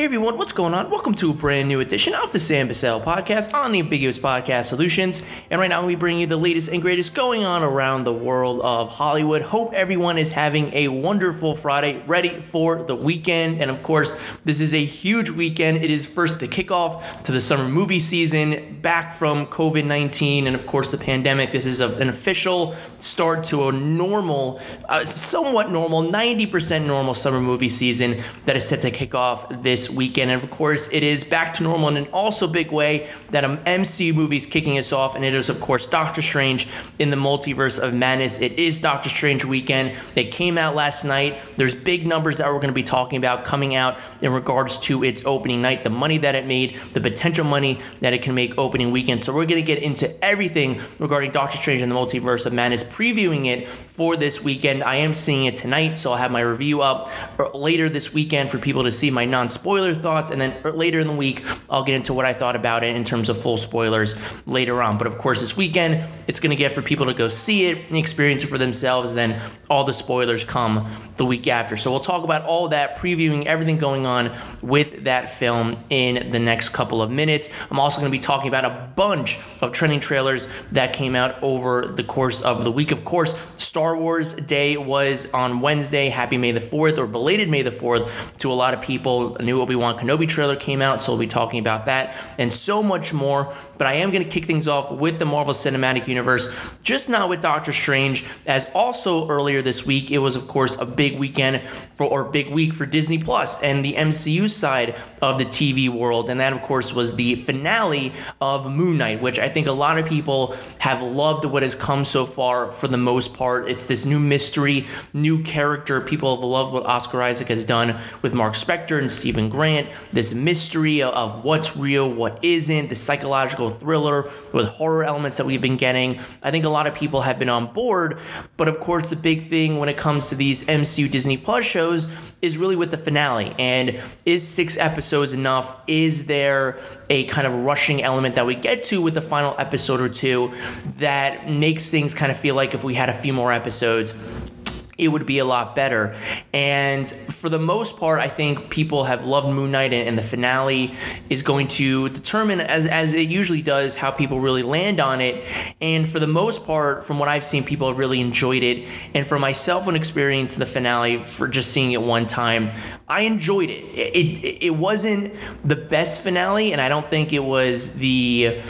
Hey everyone, what's going on? Welcome to a brand new edition of the Sam Bussell podcast on the Ambiguous Podcast Solutions. And right now we bring you the latest and greatest going on around the world of Hollywood. Hope everyone is having a wonderful Friday, ready for the weekend. And of course, this is a huge weekend. It is first to kick off to the summer movie season, back from COVID 19 and of course the pandemic. This is an official start to a normal, uh, somewhat normal, 90% normal summer movie season that is set to kick off this weekend. And of course, it is back to normal in an also big way that um, an MCU movie is kicking us off, and it is, of course, Doctor Strange in the Multiverse of Madness. It is Doctor Strange weekend. It came out last night. There's big numbers that we're going to be talking about coming out in regards to its opening night, the money that it made, the potential money that it can make opening weekend. So we're going to get into everything regarding Doctor Strange and the Multiverse of Madness, previewing it for this weekend. I am seeing it tonight, so I'll have my review up uh, later this weekend for people to see my non-spoiler spoiler thoughts, and then er, later in the week, I'll get into what I thought about it in terms of full spoilers later on. But of course, this weekend, it's going to get for people to go see it and experience it for themselves. Then all the spoilers come the week after. So we'll talk about all that, previewing everything going on with that film in the next couple of minutes. I'm also going to be talking about a bunch of trending trailers that came out over the course of the week. Of course, Star Wars Day was on Wednesday. Happy May the 4th, or belated May the 4th to a lot of people. A new Obi Wan Kenobi trailer came out, so we'll be talking about that and so much more. But I am going to kick things off with the Marvel Cinematic Universe, just not with Doctor Strange, as also earlier this week, it was, of course, a big weekend for, or big week for Disney Plus and the MCU side of the TV world. And that, of course, was the finale of Moon Knight, which I think a lot of people have loved what has come so far for the most part. It's this new mystery, new character. People have loved what Oscar Isaac has done with Mark Spector and Stephen Grant, this mystery of what's real, what isn't, the psychological thriller with horror elements that we've been getting. I think a lot of people have been on board, but of course, the big thing when it comes to these MCU Disney Plus shows is really with the finale. And is six episodes enough? Is there a kind of rushing element that we get to with the final episode or two that makes things kind of feel like if we had a few more episodes, it would be a lot better. And for the most part, I think people have loved Moon Knight, and, and the finale is going to determine, as, as it usually does, how people really land on it. And for the most part, from what I've seen, people have really enjoyed it. And for myself, when experiencing the finale, for just seeing it one time, I enjoyed it. It, it. it wasn't the best finale, and I don't think it was the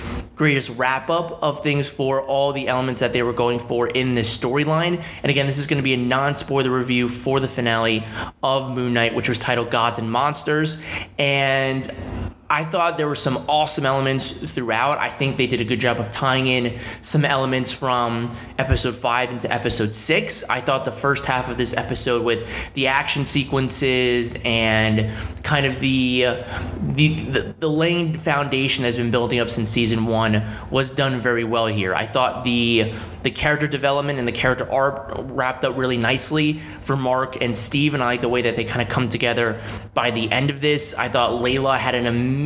greatest wrap up of things for all the elements that they were going for in this storyline. And again, this is going to be a non spoiler review for the finale of Moon Knight, which was titled Gods and Monsters. And I thought there were some awesome elements throughout. I think they did a good job of tying in some elements from episode five into episode six. I thought the first half of this episode, with the action sequences and kind of the the the, the laying foundation that's been building up since season one, was done very well here. I thought the the character development and the character arc wrapped up really nicely for Mark and Steve, and I like the way that they kind of come together by the end of this. I thought Layla had an amazing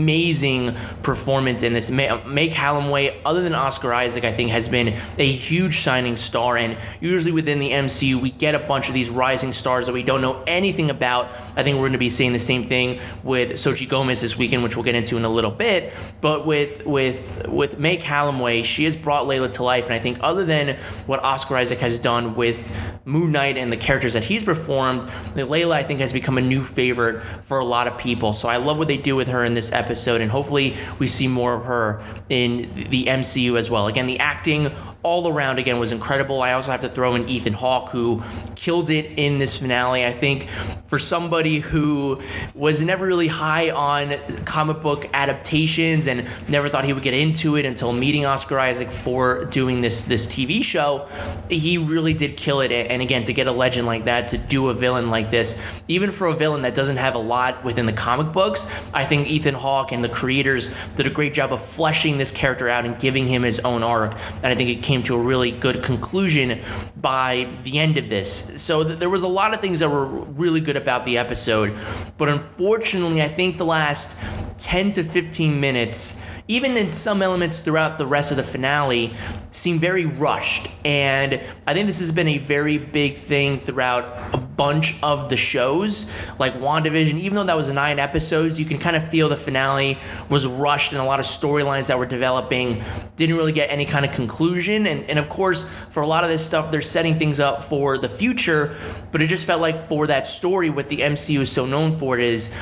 performance in this. May Calamawy, other than Oscar Isaac, I think has been a huge signing star, and usually within the MCU, we get a bunch of these rising stars that we don't know anything about. I think we're going to be seeing the same thing with Xochitl Gomez this weekend, which we'll get into in a little bit. But with with with May Calamawy, she has brought Layla to life, and I think other than what Oscar Isaac has done with Moon Knight and the characters that he's performed, Layla I think has become a new favorite for a lot of people. So I love what they do with her in this episode, and hopefully we see more of her in the MCU as well. Again, the acting all around again was incredible. I also have to throw in Ethan Hawke, who killed it in this finale. I think for somebody who was never really high on comic book adaptations and never thought he would get into it until meeting Oscar Isaac for doing this this TV show, he really did kill it. And again, to get a legend like that to do a villain like this, even for a villain that doesn't have a lot within the comic books, I think Ethan Hawke and the creators did a great job of fleshing this character out and giving him his own arc. And I think it came came to a really good conclusion by the end of this. So th- there was a lot of things that were really good about the episode, but unfortunately, I think the last 10 to 15 minutes even in some elements throughout the rest of the finale, seem very rushed. And I think this has been a very big thing throughout a bunch of the shows, like WandaVision. Even though that was nine episodes, you can kind of feel the finale was rushed and a lot of storylines that were developing didn't really get any kind of conclusion. And, and of course, for a lot of this stuff, they're setting things up for the future, but it just felt like for that story, what the MCU is so known for is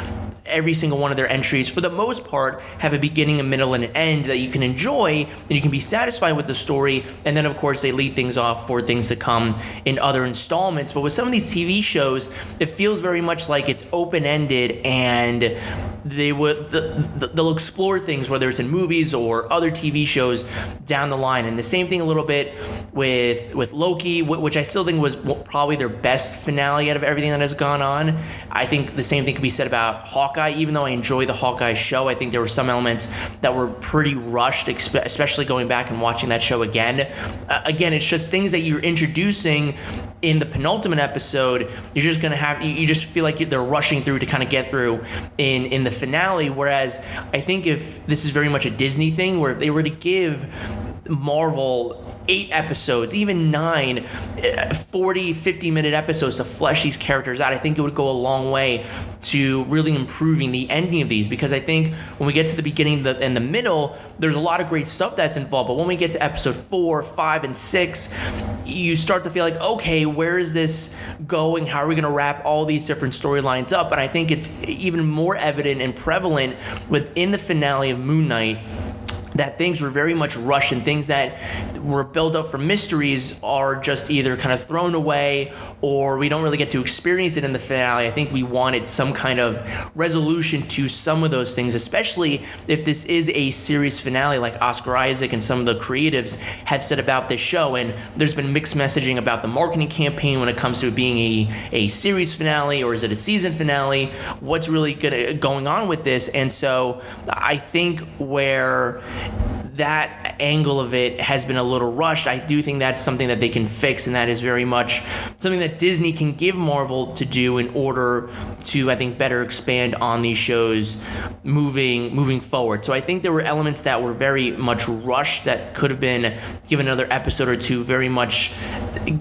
every single one of their entries, for the most part, have a beginning, a middle, and an end that you can enjoy and you can be satisfied with the story. And then, of course, they lead things off for things to come in other installments. But with some of these TV shows, it feels very much like it's open ended and they would they'll explore things whether it's in movies or other TV shows down the line and the same thing a little bit with with Loki which I still think was probably their best finale out of everything that has gone on I think the same thing could be said about Hawkeye even though I enjoy the Hawkeye show I think there were some elements that were pretty rushed especially going back and watching that show again uh, again it's just things that you're introducing in the penultimate episode you're just gonna have you, you just feel like they're rushing through to kind of get through in in the finale. Whereas I think if this is very much a Disney thing, where if they were to give Marvel eight episodes, even nine, eh, 40, 50 minute episodes to flesh these characters out, I think it would go a long way to really improving the ending of these. Because I think when we get to the beginning and the middle, there's a lot of great stuff that's involved. But when we get to episode four, five, and six, you start to feel like, okay, where is this going? How are we going to wrap all these different storylines up? And I think it's even more evident and prevalent within the finale of Moon Knight that things were very much rushed and things that were built up for mysteries are just either kind of thrown away or we don't really get to experience it in the finale. I think we wanted some kind of resolution to some of those things, especially if this is a series finale like Oscar Isaac and some of the creatives have said about this show. And there's been mixed messaging about the marketing campaign when it comes to it being a, a series finale or is it a season finale? What's really gonna, going on with this? And so I think where that angle of it has been a little rushed. I do think that's something that they can fix, and that is very much something that Disney can give Marvel to do in order to, I think, better expand on these shows moving moving forward. So I think there were elements that were very much rushed that could have been given another episode or two. Very much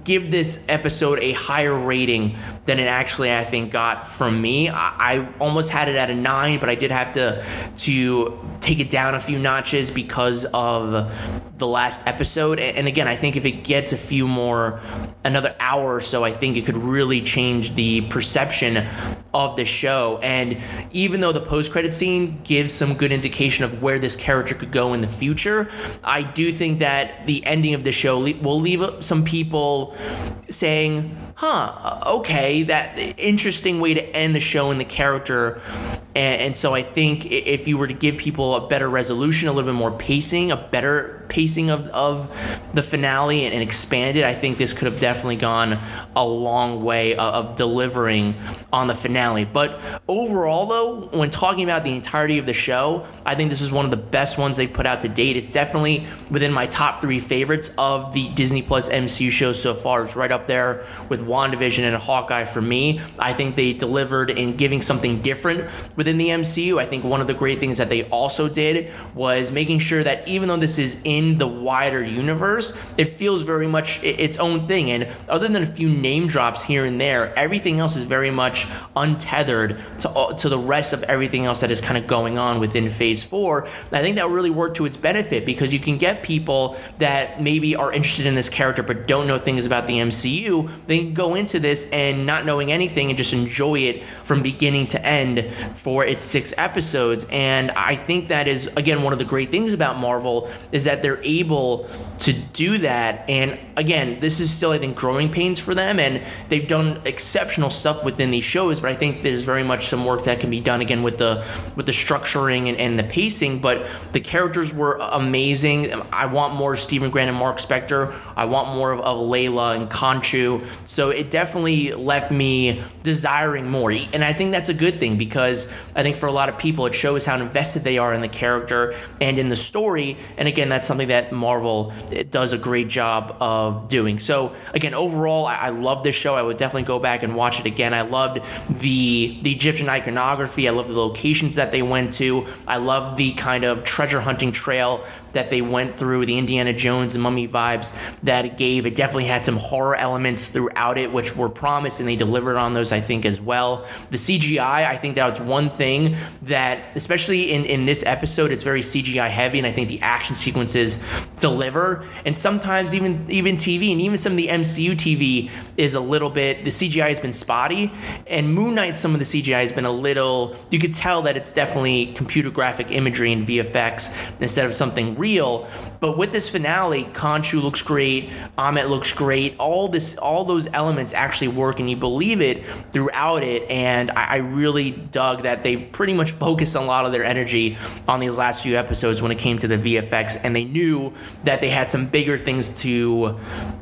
give this episode a higher rating than it actually I think got from me. I, I almost had it at a nine, but I did have to to take it down a few notches because of the last episode. And again, I think if it gets a few more, another hour or so, I think it could really change the perception of the show. And even though the post credit scene gives some good indication of where this character could go in the future, I do think that the ending of the show will leave some people saying, huh, okay, that interesting way to end the show and the character. And, and so I think if you were to give people a better resolution, a little bit more pacing, a better pacing of, of the finale and, and expanded, I think this could have definitely gone a long way of, of delivering on the finale. But overall, though, when talking about the entirety of the show, I think this is one of the best ones they've put out to date. It's definitely within my top three favorites of the Disney Plus MCU shows so far. It's right up there with WandaVision and Hawkeye for me. I think they delivered in giving something different within the MCU. I think one of the great things that they also did was making sure that even though this is in in the wider universe, it feels very much its own thing. And other than a few name drops here and there, everything else is very much untethered to to the rest of everything else that is kind of going on within Phase Four. I think that really worked to its benefit because you can get people that maybe are interested in this character but don't know things about the MCU. They can go into this and not knowing anything and just enjoy it from beginning to end for its six episodes. And I think that is again one of the great things about Marvel is that they're able to do that. And again, this is still, I think, growing pains for them. And they've done exceptional stuff within these shows, but I think there's very much some work that can be done again with the with the structuring and, and the pacing. But the characters were amazing. I want more Stephen Grant and Mark Spector. I want more of, of Layla and Khonshu. So it definitely left me desiring more. And I think that's a good thing because I think for a lot of people, it shows how invested they are in the character and in the story. And again, that's something that Marvel does a great job of doing. So again, overall, I, I love this show. I would definitely go back and watch it again. I loved the the Egyptian iconography. I loved the locations that they went to. I loved the kind of treasure hunting trail that they went through, the Indiana Jones and Mummy vibes that it gave. It definitely had some horror elements throughout it, which were promised, and they delivered on those, I think, as well. The CGI, I think that was one thing that, especially in, in this episode, it's very CGI heavy, and I think the action sequences deliver. And sometimes even even TV and even some of the MCU TV is a little bit the CGI has been spotty, and Moon Knight some of the CGI has been a little. You could tell that it's definitely computer graphic imagery and VFX instead of something real. But with this finale, Khonshu looks great, Ammit looks great. All this, all those elements actually work, and you believe it throughout it. And I, I really dug that they pretty much focused a lot of their energy on these last few episodes when it came to the VFX, and they knew that they had some bigger things to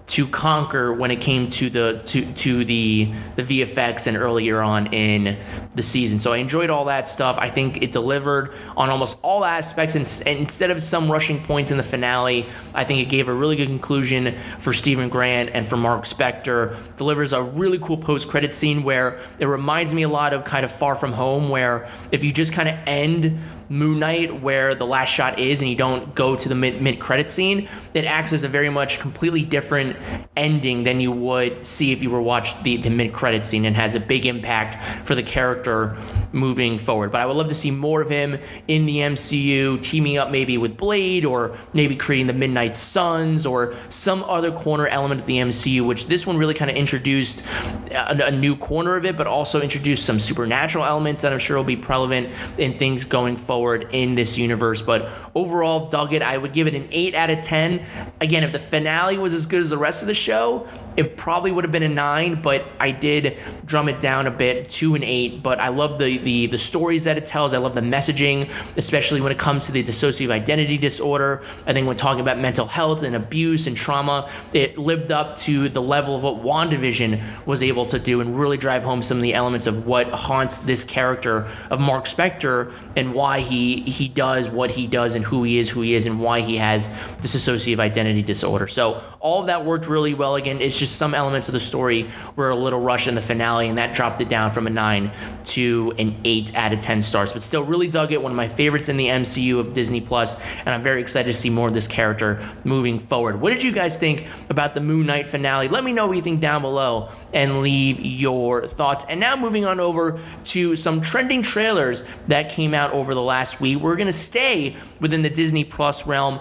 to conquer when it came to the to to the the VFX and earlier on in the season. So I enjoyed all that stuff. I think it delivered on almost all aspects, and, and instead of some rushing points in the finale, I think it gave a really good conclusion for Stephen Grant and for Mark Spector. Delivers a really cool post-credit scene where it reminds me a lot of kind of Far From Home, where if you just kind of end Moon Knight, where the last shot is, and you don't go to the mid credit scene, it acts as a very much completely different ending than you would see if you were watched the, the mid credit scene, and has a big impact for the character moving forward. But I would love to see more of him in the MCU, teaming up maybe with Blade, or maybe creating the Midnight Suns, or some other corner element of the MCU, which this one really kind of introduced a, a new corner of it, but also introduced some supernatural elements that I'm sure will be relevant in things going forward forward in this universe. But overall, dug it. I would give it an 8 out of 10. Again, if the finale was as good as the rest of the show, it probably would have been a 9, but I did drum it down a bit to an 8. But I love the, the, the stories that it tells. I love the messaging, especially when it comes to the dissociative identity disorder. I think when talking about mental health and abuse and trauma, it lived up to the level of what WandaVision was able to do and really drive home some of the elements of what haunts this character of Mark Spector and why he he does what he does and who he is who he is and why he has dissociative identity disorder. So all of that worked really well. Again, it's just some elements of the story were a little rushed in the finale, and that dropped it down from a nine to an eight out of ten stars. But still, really dug it. One of my favorites in the MCU of Disney Plus, and I'm very excited to see more of this character moving forward. What did you guys think about the Moon Knight finale? Let me know what you think down below and leave your thoughts. And now moving on over to some trending trailers that came out over the last week. We're gonna stay within the Disney Plus realm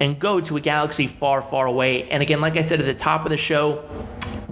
and go to a galaxy far, far away. And again, like I said at the top of the show,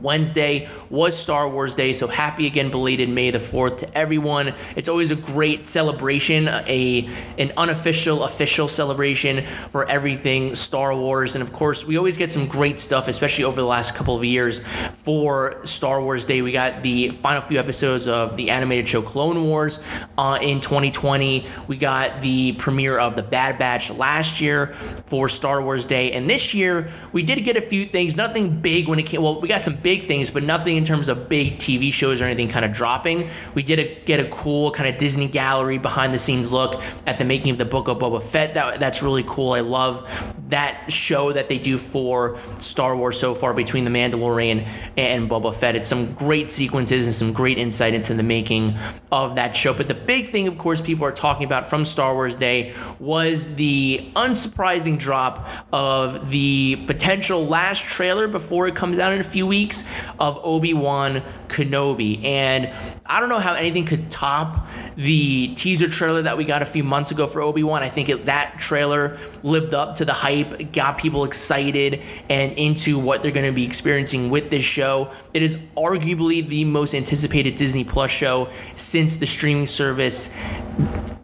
Wednesday was Star Wars Day, so happy again, belated May the 4th to everyone. It's always a great celebration, a an unofficial, official celebration for everything Star Wars. And of course, we always get some great stuff, especially over the last couple of years for Star Wars Day. We got the final few episodes of the animated show Clone Wars uh, in 2020. We got the premiere of The Bad Batch last year for Star Wars Day. And this year, we did get a few things, nothing big when it came, well, we got some big things, but nothing in terms of big TV shows or anything kind of dropping. We did a, get a cool kind of Disney gallery behind the scenes look at the making of the Book of Boba Fett. That, that's really cool. I love that show that they do for Star Wars so far between The Mandalorian and Boba Fett. It's some great sequences and some great insight into the making of that show. But the big thing, of course, people are talking about from Star Wars Day was the unsurprising drop of the potential last trailer before it comes out in a few weeks of Obi Wan Kenobi. And I don't know how anything could top the teaser trailer that we got a few months ago for Obi Wan. I think it, that trailer lived up to the hype, got people excited and into what they're going to be experiencing with this show. It is arguably the most anticipated Disney Plus show since the streaming service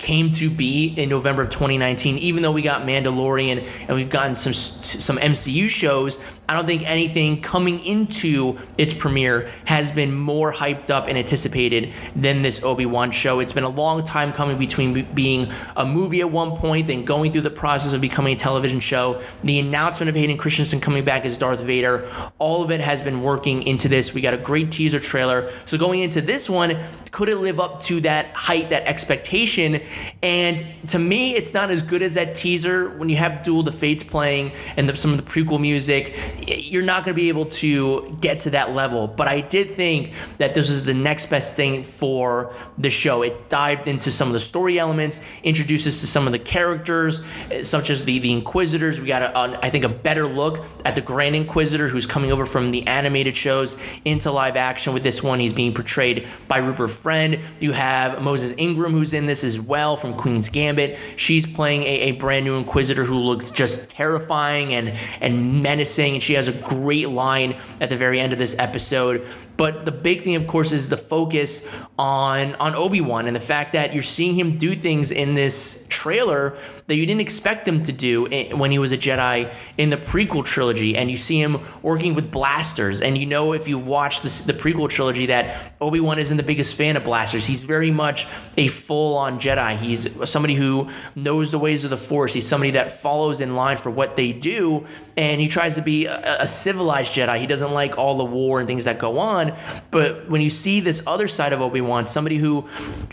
came to be in November of 2019. Even though we got Mandalorian and we've gotten some some MCU shows, I don't think anything coming into its premiere has been more hyped up and anticipated than this Obi-Wan show. It's been a long time coming between being a movie at one point, then going through the process of becoming a television show, the announcement of Hayden Christensen coming back as Darth Vader. All of it has been working into this. We got a great teaser trailer. So going into this one, could it live up to that height, that expectation And to me, it's not as good as that teaser. When you have Duel the Fates playing and the, some of the prequel music, you're not going to be able to get to that level. But I did think that this is the next best thing for the show. It dived into some of the story elements, introduces to some of the characters, eh, such as the, the Inquisitors. We got, a, a, I think, a better look at the Grand Inquisitor who's coming over from the animated shows into live action. With this one, he's being portrayed by Rupert Friend. You have Moses Ingram, who's in this as well from Queen's Gambit. She's playing a, a brand new Inquisitor who looks just terrifying and, and menacing. And she has a great line at the very end of this episode but the big thing, of course, is the focus on on Obi Wan and the fact that you're seeing him do things in this trailer that you didn't expect him to do when he was a Jedi in the prequel trilogy, and you see him working with blasters. And you know, if you watch this, the prequel trilogy, that Obi Wan isn't the biggest fan of blasters. He's very much a full on Jedi. He's somebody who knows the ways of the Force. He's somebody that follows in line for what they do, and he tries to be a, a civilized Jedi. He doesn't like all the war and things that go on. But when you see this other side of Obi Wan, somebody who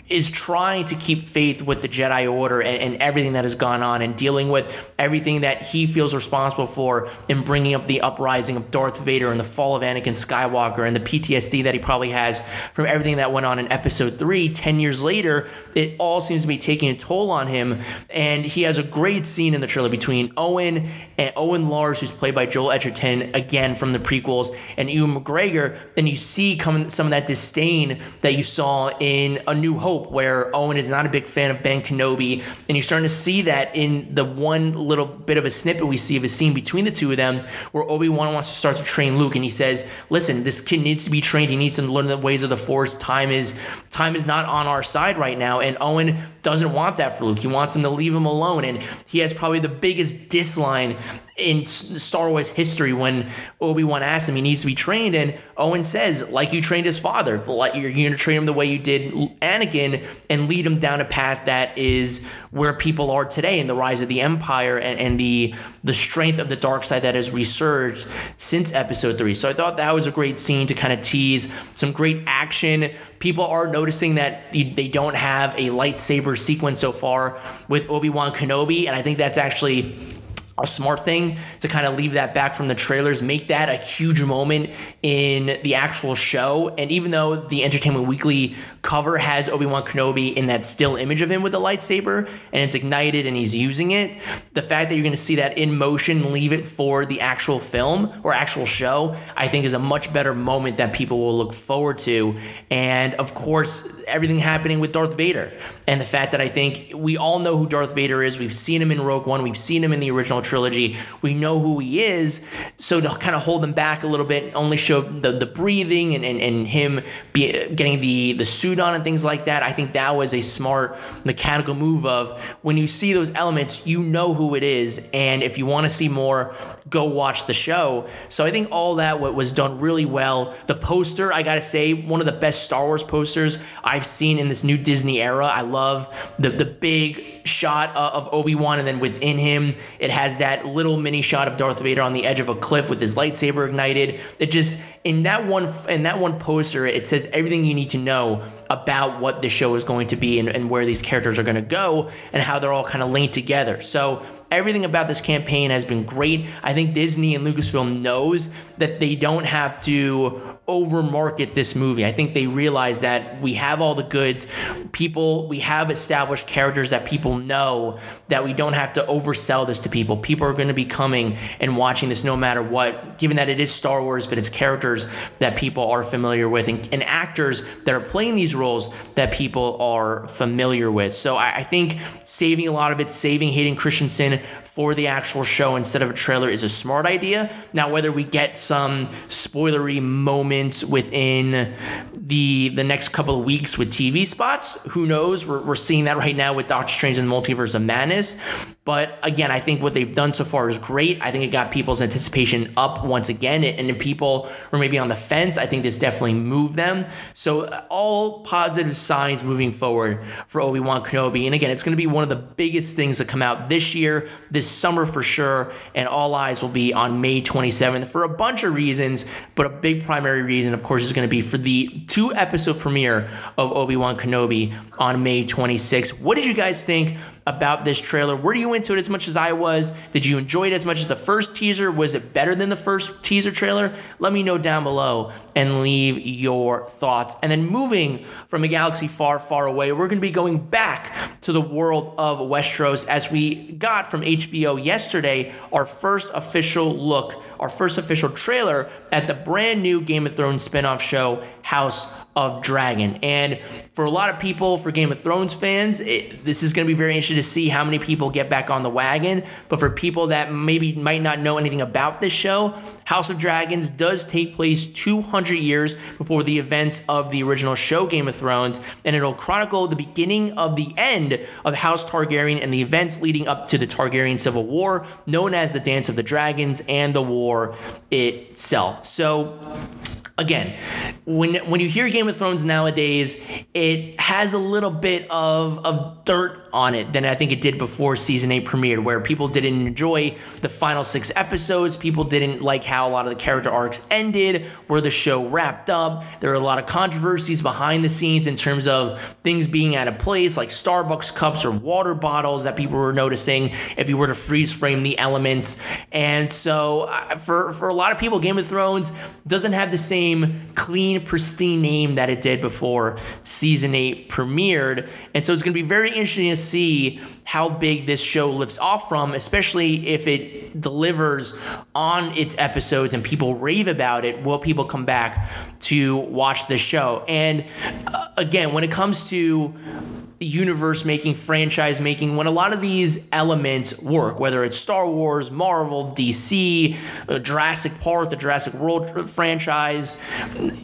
is trying to keep faith with the Jedi Order and, and, everything that has gone on, and dealing with everything that he feels responsible for in bringing up the uprising of Darth Vader and the fall of Anakin Skywalker and the PTSD that he probably has from everything that went on in Episode Three. Ten years later, it all seems to be taking a toll on him, and he has a great scene in the trailer between Owen and Owen Lars, who's played by Joel Edgerton again from the prequels, and Ewan McGregor, and you see come some of that disdain that you saw in A New Hope, where Owen is not a big fan of Ben Kenobi, and you're starting to see that in the one little bit of a snippet we see of a scene between the two of them, where Obi Wan wants to start to train Luke, and he says, "Listen, this kid needs to be trained. He needs to learn the ways of the Force. Time is time is not on our side right now." And Owen doesn't want that for Luke. He wants him to leave him alone, and he has probably the biggest disline in Star Wars history when Obi Wan asks him he needs to be trained, and Owen says, like you trained his father, like you're going to train him the way you did Anakin, and lead him down a path that is where people are today in the rise of the Empire and, and the the strength of the dark side that has resurged since Episode Three. So I thought that was a great scene to kind of tease some great action. People are noticing that they don't have a lightsaber sequence so far with Obi Wan Kenobi, and I think that's actually a smart thing to kind of leave that back from the trailers, make that a huge moment in the actual show. And even though the Entertainment Weekly cover has Obi Wan Kenobi in that still image of him with the lightsaber and it's ignited and he's using it, the fact that you're going to see that in motion, leave it for the actual film or actual show, I think is a much better moment that people will look forward to. And of course, everything happening with Darth Vader and the fact that I think we all know who Darth Vader is. We've seen him in Rogue One, we've seen him in the original trilogy, we know who he is. So to kind of hold him back a little bit, only show the, the breathing and, and, and him be, getting the, the suit on and things like that. I think that was a smart mechanical move of when you see those elements, you know who it is. And if you want to see more, go watch the show. So I think all that was done really well. The poster, I gotta say, one of the best Star Wars posters I've seen in this new Disney era. I love the the big shot uh, of Obi Wan, and then within him, it has that little mini shot of Darth Vader on the edge of a cliff with his lightsaber ignited. It just in that one in that one poster, it says everything you need to know about what the show is going to be and, and where these characters are going to go and how they're all kind of linked together. So everything about this campaign has been great. I think Disney and Lucasfilm knows that they don't have to over market this movie. I think they realize that we have all the goods. People, we have established characters that people know that we don't have to oversell this to people. People are going to be coming and watching this no matter what, given that it is Star Wars, but it's characters that people are familiar with and, and actors that are playing these roles that people are familiar with. So I, I think saving a lot of it, saving Hayden Christensen for the actual show instead of a trailer is a smart idea. Now, whether we get some spoilery moments within the the next couple of weeks with TV spots, who knows? We're, we're seeing that right now with Doctor Strange and Multiverse of Madness. But again, I think what they've done so far is great. I think it got people's anticipation up once again. And if people were maybe on the fence, I think this definitely moved them. So, uh, all positive signs moving forward for Obi Wan Kenobi. And again, it's going to be one of the biggest things that come out this year. This this summer for sure, and all eyes will be on May 27th for a bunch of reasons, but a big primary reason, of course, is going to be for the two episode premiere of Obi Wan Kenobi on May 26th. What did you guys think? About this trailer. Were you into it as much as I was? Did you enjoy it as much as the first teaser? Was it better than the first teaser trailer? Let me know down below and leave your thoughts. And then moving from a galaxy far, far away, we're going to be going back to the world of Westeros as we got from HBO yesterday our first official look, our first official trailer at the brand new Game of Thrones spinoff show, House of Dragon. And for a lot of people, for Game of Thrones fans, it, this is going to be very interesting to see how many people get back on the wagon. But for people that maybe might not know anything about this show, House of Dragons does take place 200 years before the events of the original show Game of Thrones, and it'll chronicle the beginning of the end of House Targaryen and the events leading up to the Targaryen Civil War, known as the Dance of the Dragons and the war itself. So, again, when when you hear Game of Thrones nowadays, it has a little bit of of dirt on it than I think it did before season 8 premiered, where people didn't enjoy the final six episodes. People didn't like how a lot of the character arcs ended, where the show wrapped up. There are a lot of controversies behind the scenes in terms of things being out of place, like Starbucks cups or water bottles that people were noticing if you were to freeze frame the elements. And so, uh, for, for a lot of people, Game of Thrones doesn't have the same clean, pristine name that it did before season 8 premiered. And so, it's going to be very interesting to see how big this show lifts off from, especially if it delivers on its episodes and people rave about it. Will people come back to watch this show? And uh, again, when it comes to universe making, franchise making, when a lot of these elements work, whether it's Star Wars, Marvel, DC, uh, Jurassic Park, the Jurassic World franchise,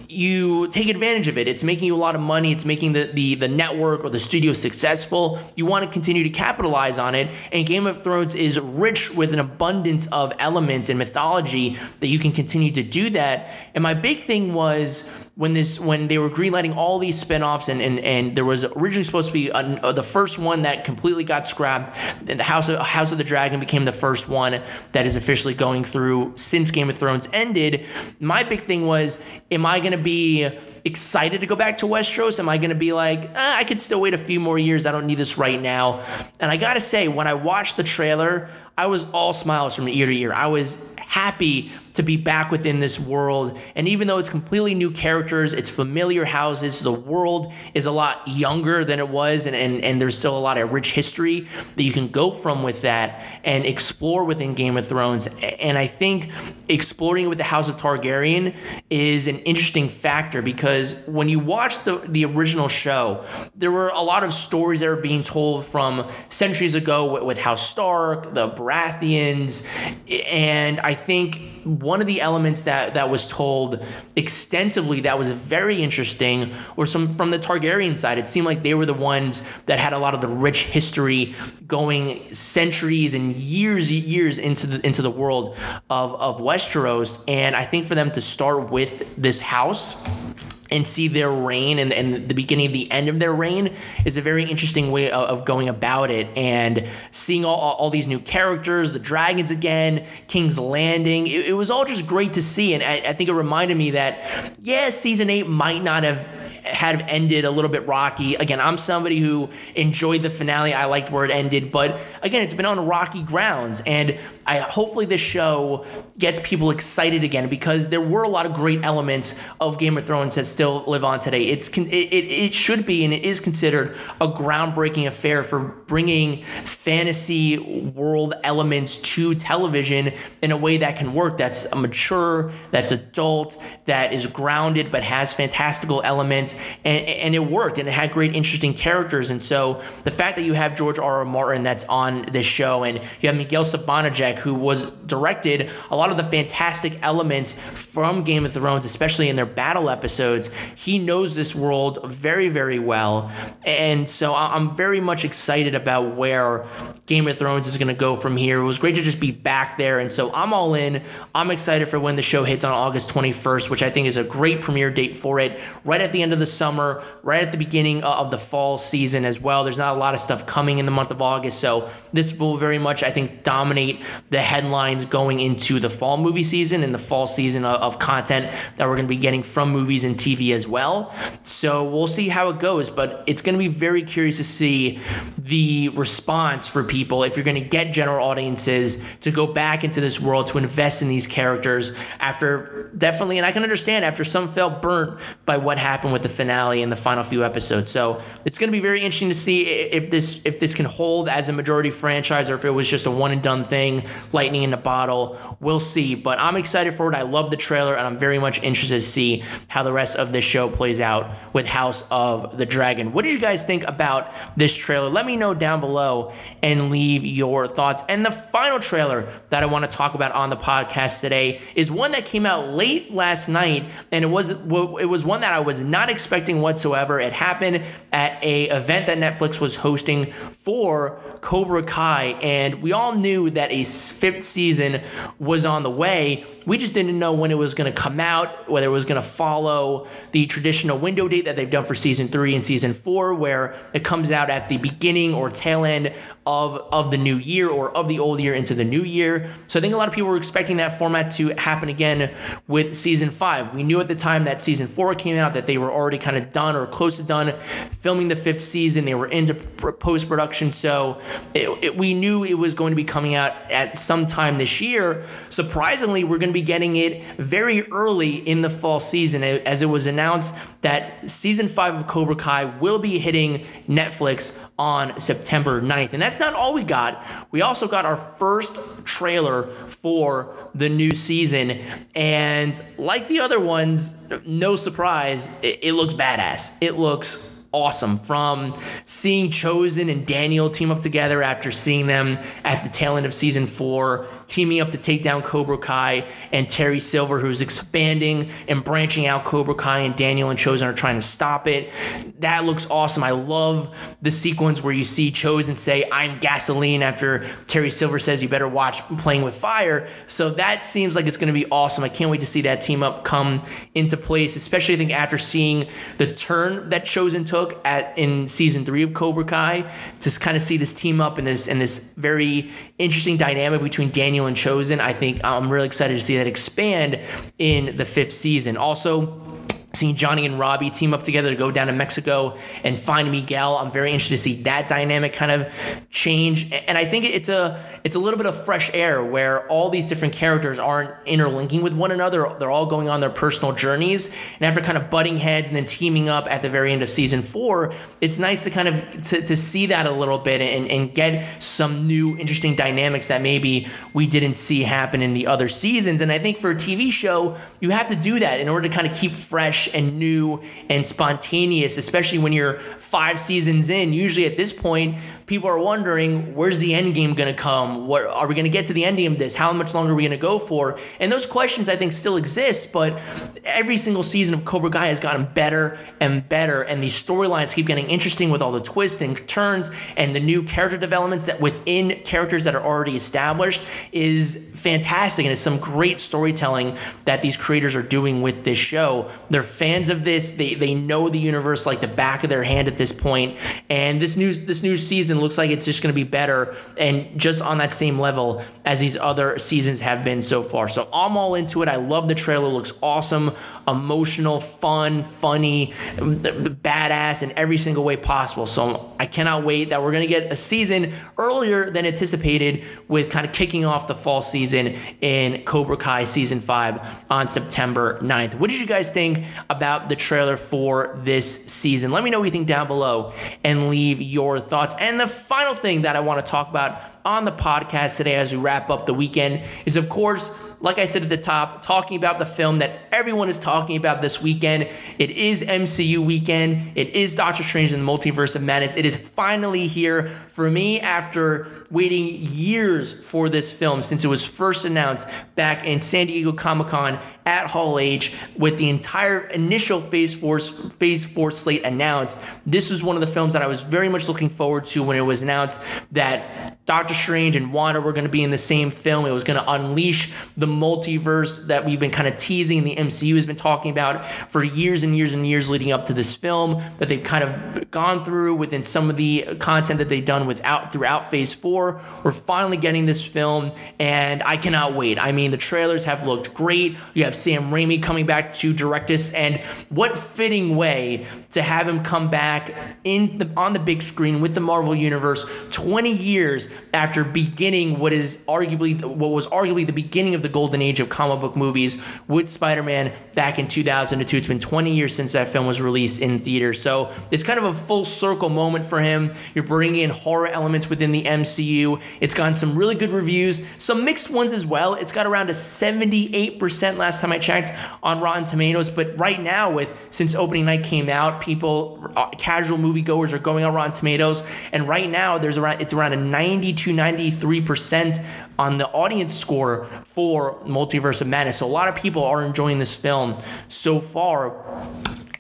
you take advantage of it. It's making you a lot of money. It's making the, the, the network or the studio successful. You want to continue to capitalize on it. And Game of Thrones is rich with an abundance of elements and mythology that you can continue to do that. And my big thing was when this when they were greenlighting all these spin-offs and and, and there was originally supposed to be uh, the first one that completely got scrapped and the House of House of the Dragon became the first one that is officially going through since Game of Thrones ended my big thing was am I going to be excited to go back to Westeros? Am I going to be like, eh, I could still wait a few more years? I don't need this right now. And I got to say, when I watched the trailer, I was all smiles from ear to ear. I was happy to be back within this world. And even though it's completely new characters, it's familiar houses, the world is a lot younger than it was, and, and, and there's still a lot of rich history that you can go from with that and explore within Game of Thrones. And I think exploring with the House of Targaryen is an interesting factor because when you watch the, the original show, there were a lot of stories that were being told from centuries ago with, with House Stark, the Baratheons, and I think one of the elements that that was told extensively that was very interesting were some from the Targaryen side. It seemed like they were the ones that had a lot of the rich history going centuries and years years into the into the world of of Westeros. And I think for them to start with this house and see their reign and, and the beginning of the end of their reign is a very interesting way of, of going about it. And seeing all, all, these new characters, the dragons again, King's Landing, it, it was all just great to see. And I, I think it reminded me that, yeah, season eight might not have had ended a little bit rocky. Again, I'm somebody who enjoyed the finale. I liked where it ended, but again, it's been on rocky grounds, and I hopefully this show gets people excited again because there were a lot of great elements of Game of Thrones that still live on today. It's it, it, it should be and it is considered a groundbreaking affair for bringing fantasy world elements to television in a way that can work. That's mature, that's adult, that is grounded but has fantastical elements, and and it worked and it had great interesting characters. And so the fact that you have George R. R. Martin that's on this show and you have Miguel Sapochnik who was directed a lot of the fantastic elements from Game of Thrones, especially in their battle episodes. He knows this world very, very well. And so I'm very much excited about where Game of Thrones is going to go from here. It was great to just be back there. And so I'm all in. I'm excited for when the show hits on August 21st, which I think is a great premiere date for it. Right at the end of the summer, right at the beginning of the fall season as well. There's not a lot of stuff coming in the month of August. So this will very much, I think, dominate the headlines going into the fall movie season and the fall season of, content that we're going to be getting from movies and TV as well. So we'll see how it goes, but it's going to be very curious to see the response for people if you're going to get general audiences to go back into this world to invest in these characters after definitely, and I can understand after some felt burnt by what happened with the finale and the final few episodes. So it's going to be very interesting to see if this if this can hold as a majority franchise or if it was just a one and done thing, lightning in a bottle. We'll see. But I'm excited for it. I love the trailer and I'm very much interested to see how the rest of this show plays out with House of the Dragon. What did you guys think about this trailer? Let me know down below and leave your thoughts. And the final trailer that I want to talk about on the podcast today is one that came out late last night and it was it was one that I was not expecting whatsoever. It happened at a event that Netflix was hosting for Cobra Kai and we all knew that a fifth season was on the way we just didn't know when it was going to come out, whether it was going to follow the traditional window date that they've done for season three and season four, where it comes out at the beginning or tail end of, of the new year or of the old year into the new year. So I think a lot of people were expecting that format to happen again with season five. We knew at the time that season four came out that they were already kind of done or close to done filming the fifth season. They were into post production. So it, it, we knew it was going to be coming out at some time this year. Surprisingly, we're going to be getting it very early in the fall season, as it was announced that season five of Cobra Kai will be hitting Netflix on September 9th. And that's not all we got. We also got our first trailer for the new season. And like the other ones, no surprise, it, it looks badass. It looks awesome. From seeing Chozen and Daniel team up together after seeing them at the tail end of season four, teaming up to take down Cobra Kai, and Terry Silver, who's expanding and branching out Cobra Kai, and Daniel and Chozen are trying to stop it. That looks awesome. I love the sequence where you see Chozen say, I'm gasoline, after Terry Silver says, You better watch Playing with Fire. So that seems like it's going to be awesome. I can't wait to see that team up come into place, especially I think after seeing the turn that Chozen took took at in season three of Cobra Kai to kind of see this team up and this and this very interesting dynamic between Daniel and Chozen. I think I'm really excited to see that expand in the fifth season. Also seeing Johnny and Robbie team up together to go down to Mexico and find Miguel. I'm very interested to see that dynamic kind of change. And I think it's a it's a little bit of fresh air where all these different characters aren't interlinking with one another. They're all going on their personal journeys. And after kind of butting heads and then teaming up at the very end of season four, it's nice to kind of to, to see that a little bit and, and get some new interesting dynamics that maybe we didn't see happen in the other seasons. And I think for a TV show, you have to do that in order to kind of keep fresh and new and spontaneous, especially when you're five seasons in. Usually at this point, people are wondering where's the end game going to come? What are we going to get to the ending of this? How much longer are we going to go for? And those questions I think still exist, but every single season of Cobra Kai has gotten better and better, and these storylines keep getting interesting with all the twists and turns and the new character developments that within characters that are already established is fantastic and it's some great storytelling that these creators are doing with this show. They're fans of this. They they know the universe like the back of their hand at this point, and this new this new season looks like it's just going to be better and just on that same level as these other seasons have been so far. So I'm all into it. I love the trailer. It looks awesome, emotional, fun, funny, badass in every single way possible. So I cannot wait that we're going to get a season earlier than anticipated with kind of kicking off the fall season in Cobra Kai season 5 on September 9th. What did you guys think about the trailer for this season? Let me know what you think down below and leave your thoughts. And the final thing that I want to talk about on the podcast today as we wrap up the weekend is, of course, like I said at the top, talking about the film that everyone is talking about this weekend. It is MCU weekend. It is Doctor Strange in the Multiverse of Madness. It is finally here for me after waiting years for this film since it was first announced back in San Diego Comic Con at Hall H with the entire initial Phase 4 Phase 4 slate announced. This was one of the films that I was very much looking forward to when it was announced that Doctor Strange and Wanda were going to be in the same film. It was going to unleash the multiverse that we've been kind of teasing and the MCU has been talking about for years and years and years leading up to this film that they've kind of gone through within some of the content that they've done without throughout phase 4. We're finally getting this film and I cannot wait. I mean, the trailers have looked great. You have Sam Raimi coming back to direct us and what fitting way to have him come back in the, on the big screen with the Marvel universe 20 years after beginning what is arguably what was arguably the beginning of the golden age of comic book movies with Spider-Man back in 2002. It's been 20 years since that film was released in theaters, so it's kind of a full circle moment for him. You're bringing in horror elements within the MCU. It's gotten some really good reviews, some mixed ones as well. It's got around a 78% last time I checked on Rotten Tomatoes, but right now with since opening night came out, people uh, casual moviegoers are going on Rotten Tomatoes, and right now there's around it's around a 92 93% on the audience score for Multiverse of Madness. So a lot of people are enjoying this film so far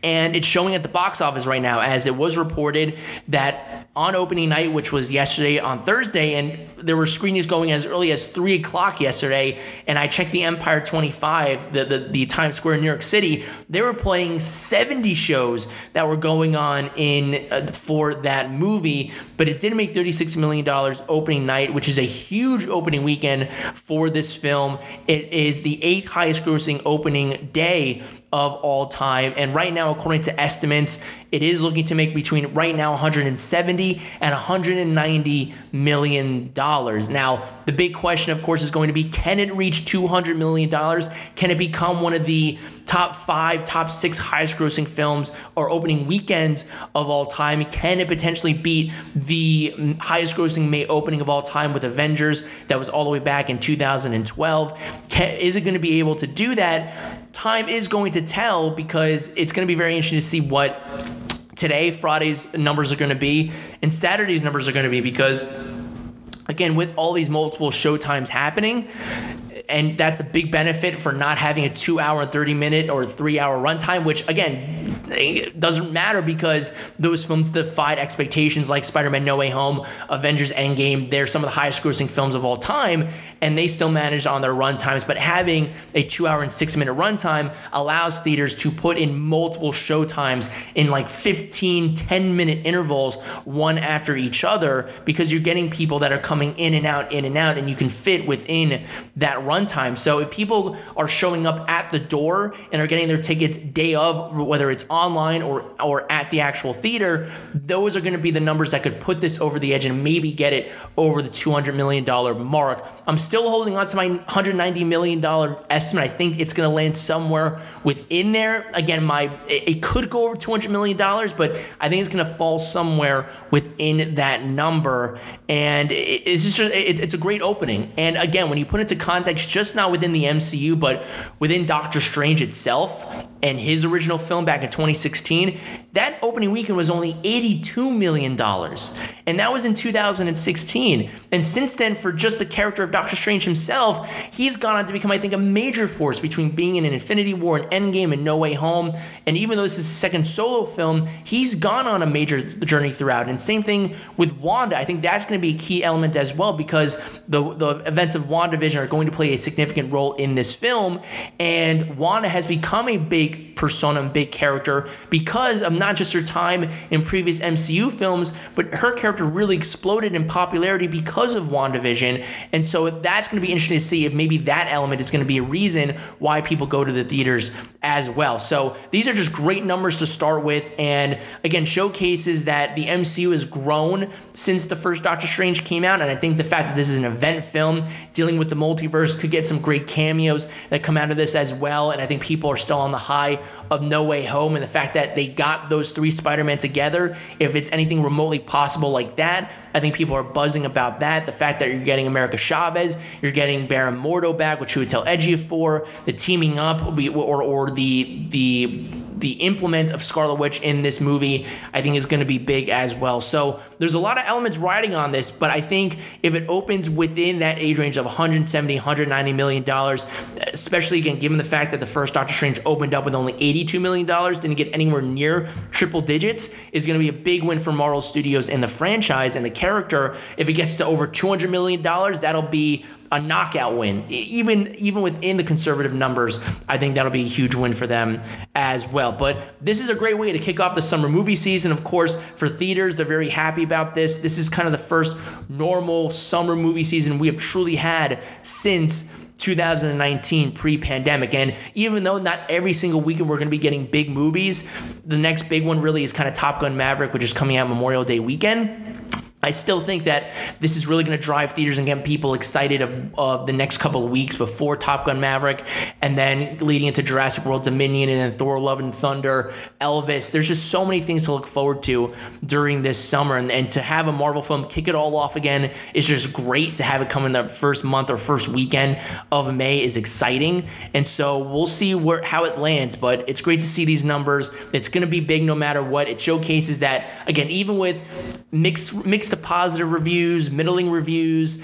and it's showing at the box office right now as it was reported that on opening night which was yesterday on thursday and there were screenings going as early as 3 o'clock yesterday and i checked the empire 25 the, the, the times square in new york city. They were playing 70 shows that were going on in uh, for that movie but it did make $36 million opening night which is a huge opening weekend for this film. It is the eighth highest grossing opening day of all time. And right now, according to estimates, it is looking to make between right now 170 and 190 million dollars. Now, the big question, of course, is going to be can it reach 200 million dollars? Can it become one of the top five, top six highest grossing films or opening weekends of all time? Can it potentially beat the highest grossing May opening of all time with Avengers that was all the way back in 2012? Can, is it going to be able to do that? Time is going to tell because it's going to be very interesting to see what today, Friday's numbers are going to be, and Saturday's numbers are going to be because again, with all these multiple show times happening, and that's a big benefit for not having a two hour and 30 minute or three hour runtime, which again, it doesn't matter because those films defied expectations like Spider Man No Way Home, Avengers Endgame. They're some of the highest grossing films of all time, and they still managed on their run times. But having a two hour and six minute runtime allows theaters to put in multiple show times in like 15, 10 minute intervals, one after each other, because you're getting people that are coming in and out, in and out, and you can fit within that runtime. So if people are showing up at the door and are getting their tickets day of, whether it's online or or at the actual theater, those are going to be the numbers that could put this over the edge and maybe get it over the 200 million dollar mark. I'm still holding on to my 190 million dollar estimate. I think it's going to land somewhere within there. Again, my it could go over 200 million dollars, but I think it's going to fall somewhere within that number. And it's just it's a great opening. And again, when you put it into context, just not within the MCU, but within Doctor Strange itself and his original film back in 2016, that opening weekend was only $82 million. And that was in 2016. And since then, for just the character of Doctor Strange himself, he's gone on to become, I think, a major force between being in an Infinity War and Endgame and No Way Home. And even though this is his second solo film, he's gone on a major journey throughout. And same thing with Wanda. I think that's going to be a key element as well because the, the events of WandaVision are going to play a significant role in this film. And Wanda has become a big persona, a big character because of not just her time in previous MCU films, but her character really exploded in popularity because of WandaVision. And so that's going to be interesting to see if maybe that element is going to be a reason why people go to the theaters as well. So these are just great numbers to start with. And again, showcases that the MCU has grown since the first Doctor Strange came out. And I think the fact that this is an event film dealing with the multiverse could get some great cameos that come out of this as well. And I think people are still on the high of No Way Home and the fact that they got those three Spider-Man together. If it's anything remotely possible like that, I think people are buzzing about that. The fact that you're getting America Chavez, you're getting Baron Mordo back, Chiwetel Ejiofor, the teaming up or, or the the the implement of Scarlet Witch in this movie, I think is going to be big as well. So there's a lot of elements riding on this, but I think if it opens within that age range of 170, 190 million dollars, especially again given the fact that the first Doctor Strange opened up with only 82 million dollars, didn't get anywhere near triple digits, is going to be a big win for Marvel Studios and the franchise and the character. If it gets to over 200 million dollars, that'll be a knockout win. Even even within the conservative numbers, I think that'll be a huge win for them as well. But this is a great way to kick off the summer movie season. Of course, for theaters, they're very happy about this. This is kind of the first normal summer movie season we have truly had since 2019 pre-pandemic and even though not every single weekend we're going to be getting big movies the next big one really is kind of top gun maverick which is coming out memorial day weekend I still think that this is really going to drive theaters and get people excited of uh, the next couple of weeks before Top Gun Maverick, and then leading into Jurassic World Dominion and then Thor: Love and Thunder, Elvis. There's just so many things to look forward to during this summer, and, and to have a Marvel film kick it all off again is just great. To have it come in the first month or first weekend of May is exciting, and so we'll see where how it lands. But it's great to see these numbers. It's going to be big no matter what. It showcases that again, even with mixed mixed to positive reviews, middling reviews.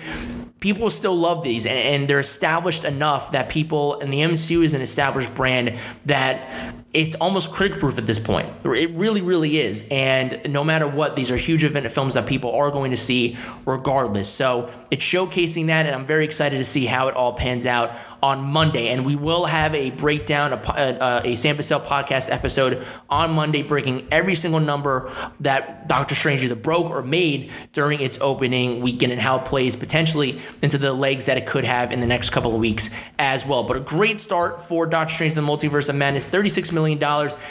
People still love these, and, and they're established enough that people, and the MCU is an established brand that it's almost critic proof at this point. It really, really is. And no matter what, these are huge event films that people are going to see regardless. So it's showcasing that, and I'm very excited to see how it all pans out on Monday. And we will have a breakdown, a, uh, uh, a, a Sam Bussell podcast episode on Monday, breaking every single number that Doctor Strange either broke or made during its opening weekend and how it plays potentially into the legs that it could have in the next couple of weeks as well. But a great start for Doctor Strange: The Multiverse of Madness, $36 million.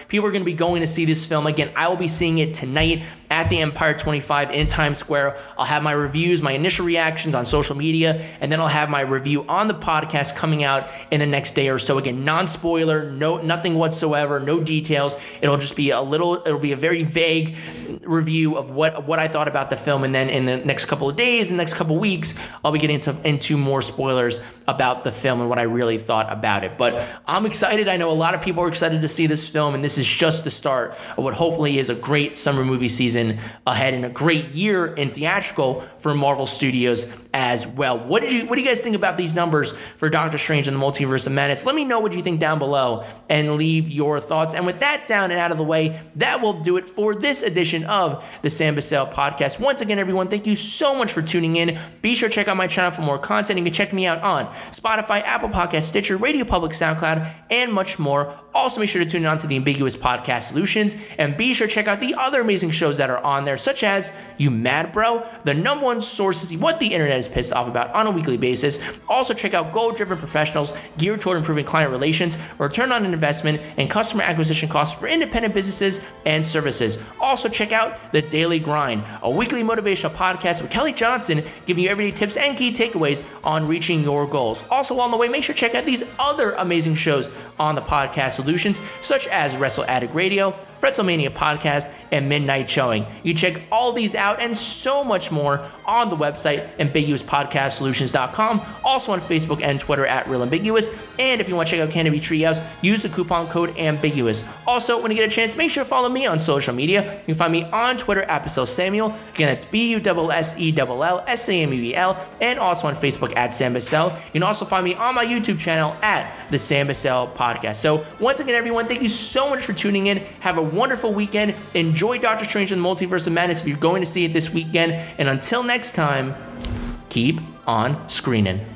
People are going to be going to see this film. Again, I will be seeing it tonight at the Empire 25 in Times Square. I'll have my reviews, my initial reactions on social media, and then I'll have my review on the podcast coming out in the next day or so. Again, non-spoiler, no nothing whatsoever, no details. It'll just be a little it'll be a very vague review of what what I thought about the film and then in the next couple of days, the next couple of weeks, I'll be getting into, into more spoilers about the film and what I really thought about it. But I'm excited. I know a lot of people are excited to see this film and this is just the start of what hopefully is a great summer movie season ahead and a great year in theatrical for Marvel Studios as well. What did you what do you guys think about these numbers for Doctor Strange and the Multiverse of Madness? Let me know what you think down below and leave your thoughts. And with that down and out of the way, that will do it for this edition of the Sam Bussell podcast. Once again, everyone, thank you so much for tuning in. Be sure to check out my channel for more content. You can check me out on Spotify, Apple Podcast, Stitcher, Radio Public, SoundCloud, and much more. Also, make sure to tune in to the Ambiguous Podcast Solutions and be sure to check out the other amazing shows that are on there, such as You Mad Bro, the number one source to see what the internet is pissed off about on a weekly basis. Also, check out Goal Driven Professionals geared toward improving client relations, return on an investment, and customer acquisition costs for independent businesses and services. Also, check out The Daily Grind, a weekly motivational podcast with Kelly Johnson giving you everyday tips and key takeaways on reaching your goals. Also, along the way, make sure to check out these other amazing shows on the podcast solutions, such as Wrestle Addict Radio. Fretzelmania Podcast, and Midnight Showing. You check all these out and so much more on the website, ambiguouspodcastsolutions.com, also on Facebook and Twitter at Real Ambiguous. And if you want to check out Canopy Treehouse, use the coupon code Ambiguous. Also, when you get a chance, make sure to follow me on social media. You can find me on Twitter at Bussell Samuel. Again, that's B U S S E L L S A M U E L, and also on Facebook at Sam Bussell. You can also find me on my YouTube channel at the Sam Bussell Podcast. So, once again, everyone, thank you so much for tuning in. Have a wonderful weekend. Enjoy Doctor Strange and the Multiverse of Madness if you're going to see it this weekend. And until next time, keep on screening.